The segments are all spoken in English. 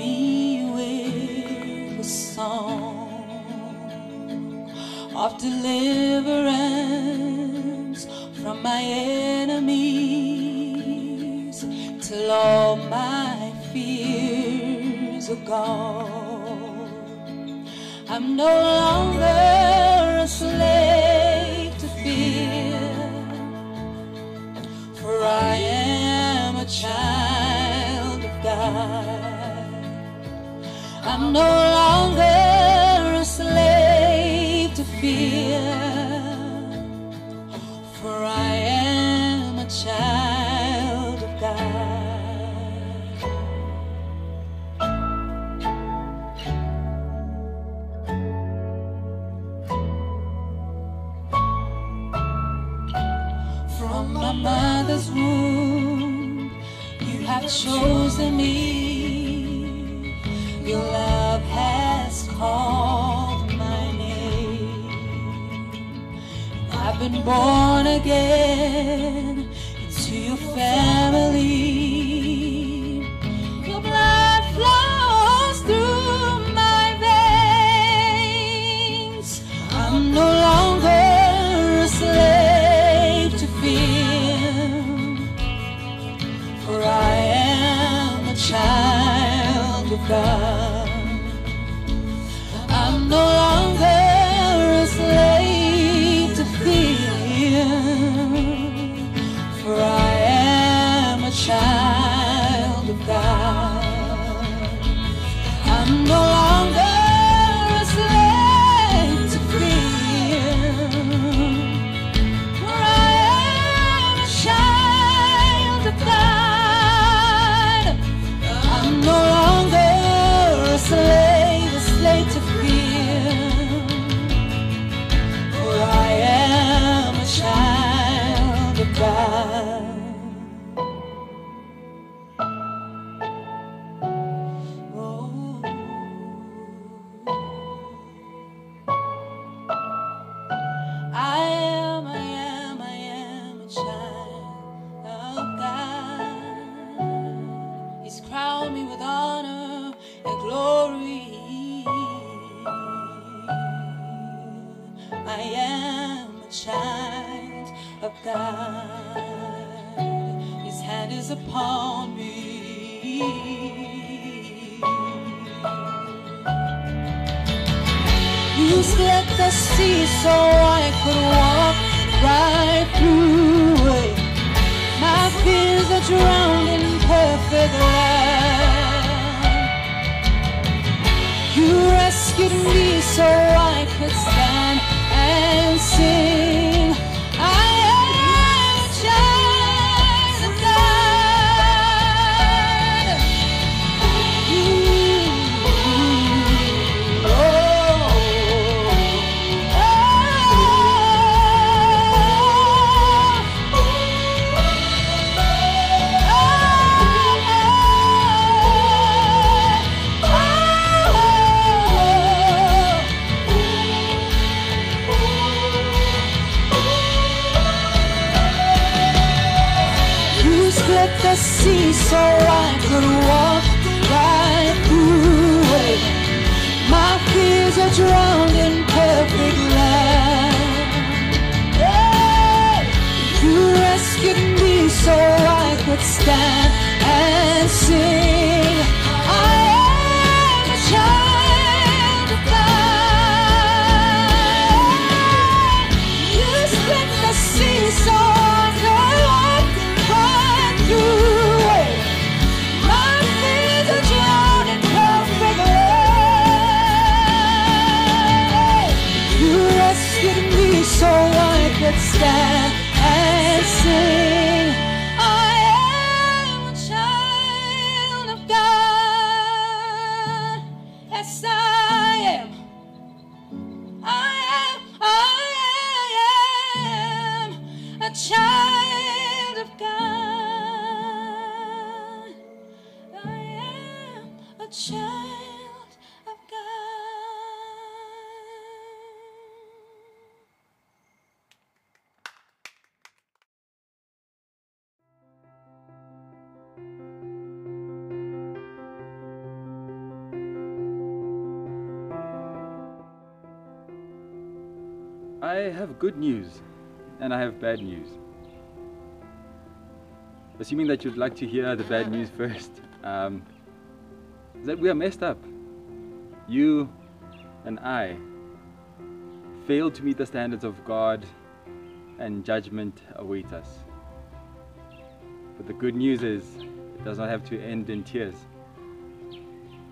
me with a song of deliverance from my enemies till all my fears are gone. I'm no longer a slave to fear, for I am a child of God. I'm no longer a slave to fear, for I am a child of God. From my mother's womb, you have chosen me. Born again into your family. Your blood flows through my veins. I'm no longer a slave to fear, for I am a child of God. I'm no His hand is upon me. You split the sea so I could walk right through it. My fears are drowned in perfect love. You rescued me so I could stand and sing. Fears are drowned in perfect love. You rescued me so I could stand and sing. I have good news and I have bad news. Assuming that you'd like to hear the bad news first, um, is that we are messed up. You and I failed to meet the standards of God, and judgment awaits us. But the good news is, it does not have to end in tears,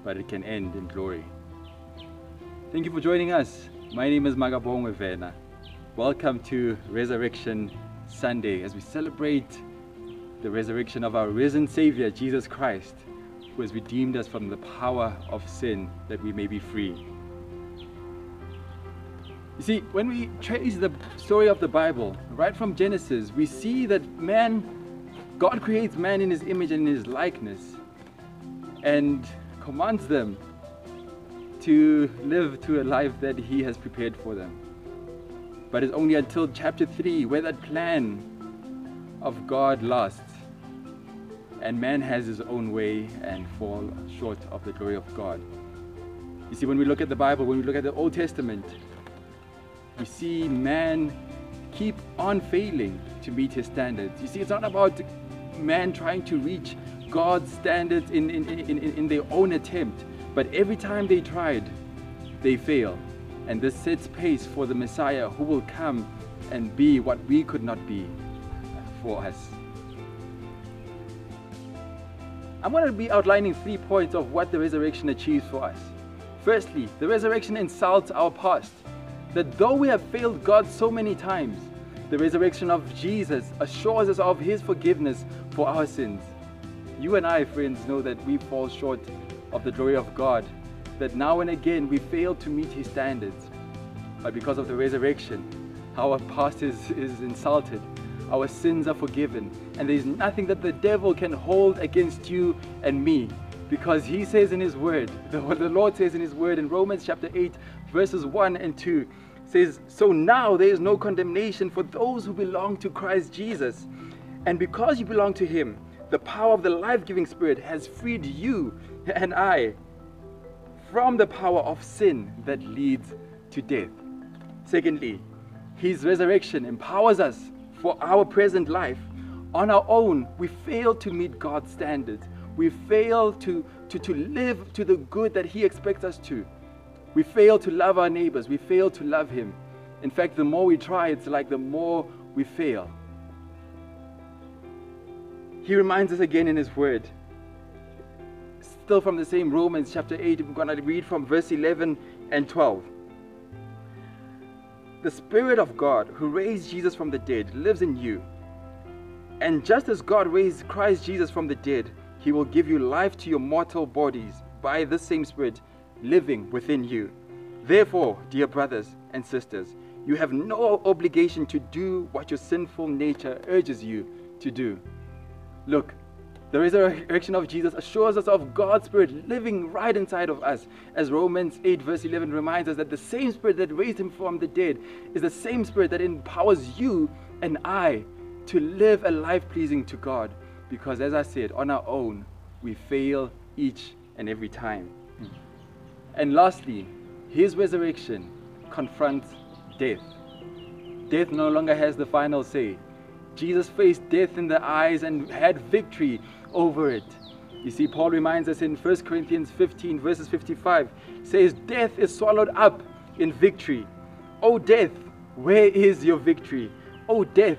but it can end in glory. Thank you for joining us. My name is Magabongwe Vena. Welcome to Resurrection Sunday as we celebrate the resurrection of our risen Savior, Jesus Christ, who has redeemed us from the power of sin that we may be free. You see, when we trace the story of the Bible, right from Genesis, we see that man, God creates man in his image and in his likeness and commands them to live to a life that he has prepared for them. But it's only until chapter 3 where that plan of God lasts and man has his own way and fall short of the glory of God. You see, when we look at the Bible, when we look at the Old Testament, we see man keep on failing to meet his standards. You see, it's not about man trying to reach God's standards in, in, in, in, their own attempt, but every time they tried, they fail. And this sets pace for the Messiah who will come and be what we could not be for us. I'm going to be outlining three points of what the resurrection achieves for us. Firstly, the resurrection insults our past that though we have failed God so many times, the resurrection of Jesus assures us of His forgiveness for our sins. You and I, friends, know that we fall short of the glory of God, that now and again we fail to meet His standards. But because of the resurrection, our past is, is insulted, our sins are forgiven, and there is nothing that the devil can hold against you and me. Because he says in his word, the, the Lord says in his word in Romans chapter 8, verses 1 and 2 says, So now there is no condemnation for those who belong to Christ Jesus. And because you belong to him, the power of the life giving Spirit has freed you and I from the power of sin that leads to death. Secondly, his resurrection empowers us for our present life. On our own, we fail to meet God's standards. We fail to, to, to live to the good that He expects us to. We fail to love our neighbors. We fail to love Him. In fact, the more we try, it's like the more we fail. He reminds us again in His Word. Still from the same Romans chapter 8, we're going to read from verse 11 and 12. The Spirit of God who raised Jesus from the dead lives in you. And just as God raised Christ Jesus from the dead, He will give you life to your mortal bodies by the same Spirit living within you. Therefore, dear brothers and sisters, you have no obligation to do what your sinful nature urges you to do. Look, the resurrection of Jesus assures us of God's Spirit living right inside of us. As Romans 8, verse 11 reminds us that the same Spirit that raised him from the dead is the same Spirit that empowers you and I to live a life pleasing to God. Because, as I said, on our own, we fail each and every time. And lastly, his resurrection confronts death. Death no longer has the final say. Jesus faced death in the eyes and had victory over it. You see, Paul reminds us in 1 Corinthians 15, verses 55, says, Death is swallowed up in victory. O death, where is your victory? O death,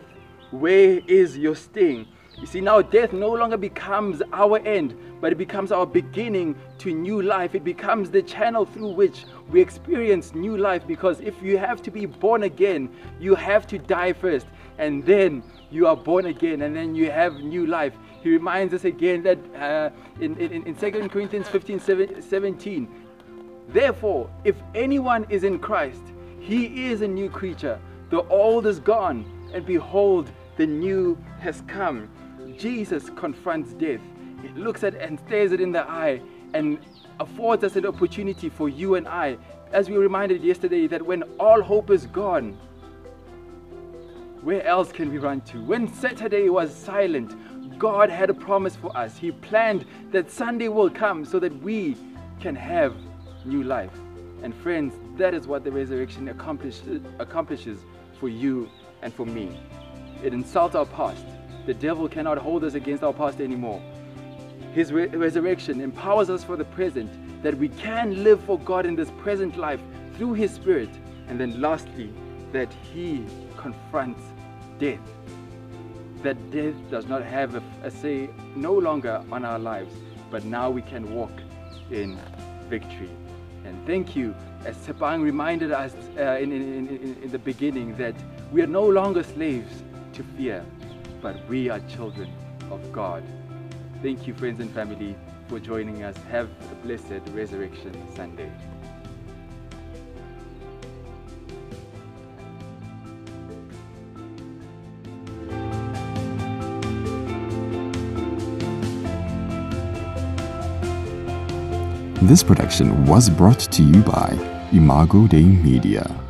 where is your sting? You see, now death no longer becomes our end, but it becomes our beginning to new life. It becomes the channel through which we experience new life because if you have to be born again, you have to die first, and then you are born again, and then you have new life. He reminds us again that uh, in, in, in 2 Corinthians 15 17, therefore, if anyone is in Christ, he is a new creature. The old is gone, and behold, the new has come. Jesus confronts death. He looks at and stares it in the eye and affords us an opportunity for you and I, as we reminded yesterday, that when all hope is gone, where else can we run to? When Saturday was silent, God had a promise for us. He planned that Sunday will come so that we can have new life. And friends, that is what the resurrection accomplishes, accomplishes for you and for me. It insults our past. The devil cannot hold us against our past anymore. His re- resurrection empowers us for the present, that we can live for God in this present life through His Spirit. And then, lastly, that He confronts death. That death does not have a, a say no longer on our lives, but now we can walk in victory. And thank you, as Sepang reminded us uh, in, in, in, in the beginning, that we are no longer slaves to fear, but we are children of God. Thank you, friends and family, for joining us. Have a blessed Resurrection Sunday. This production was brought to you by Imago Dei Media.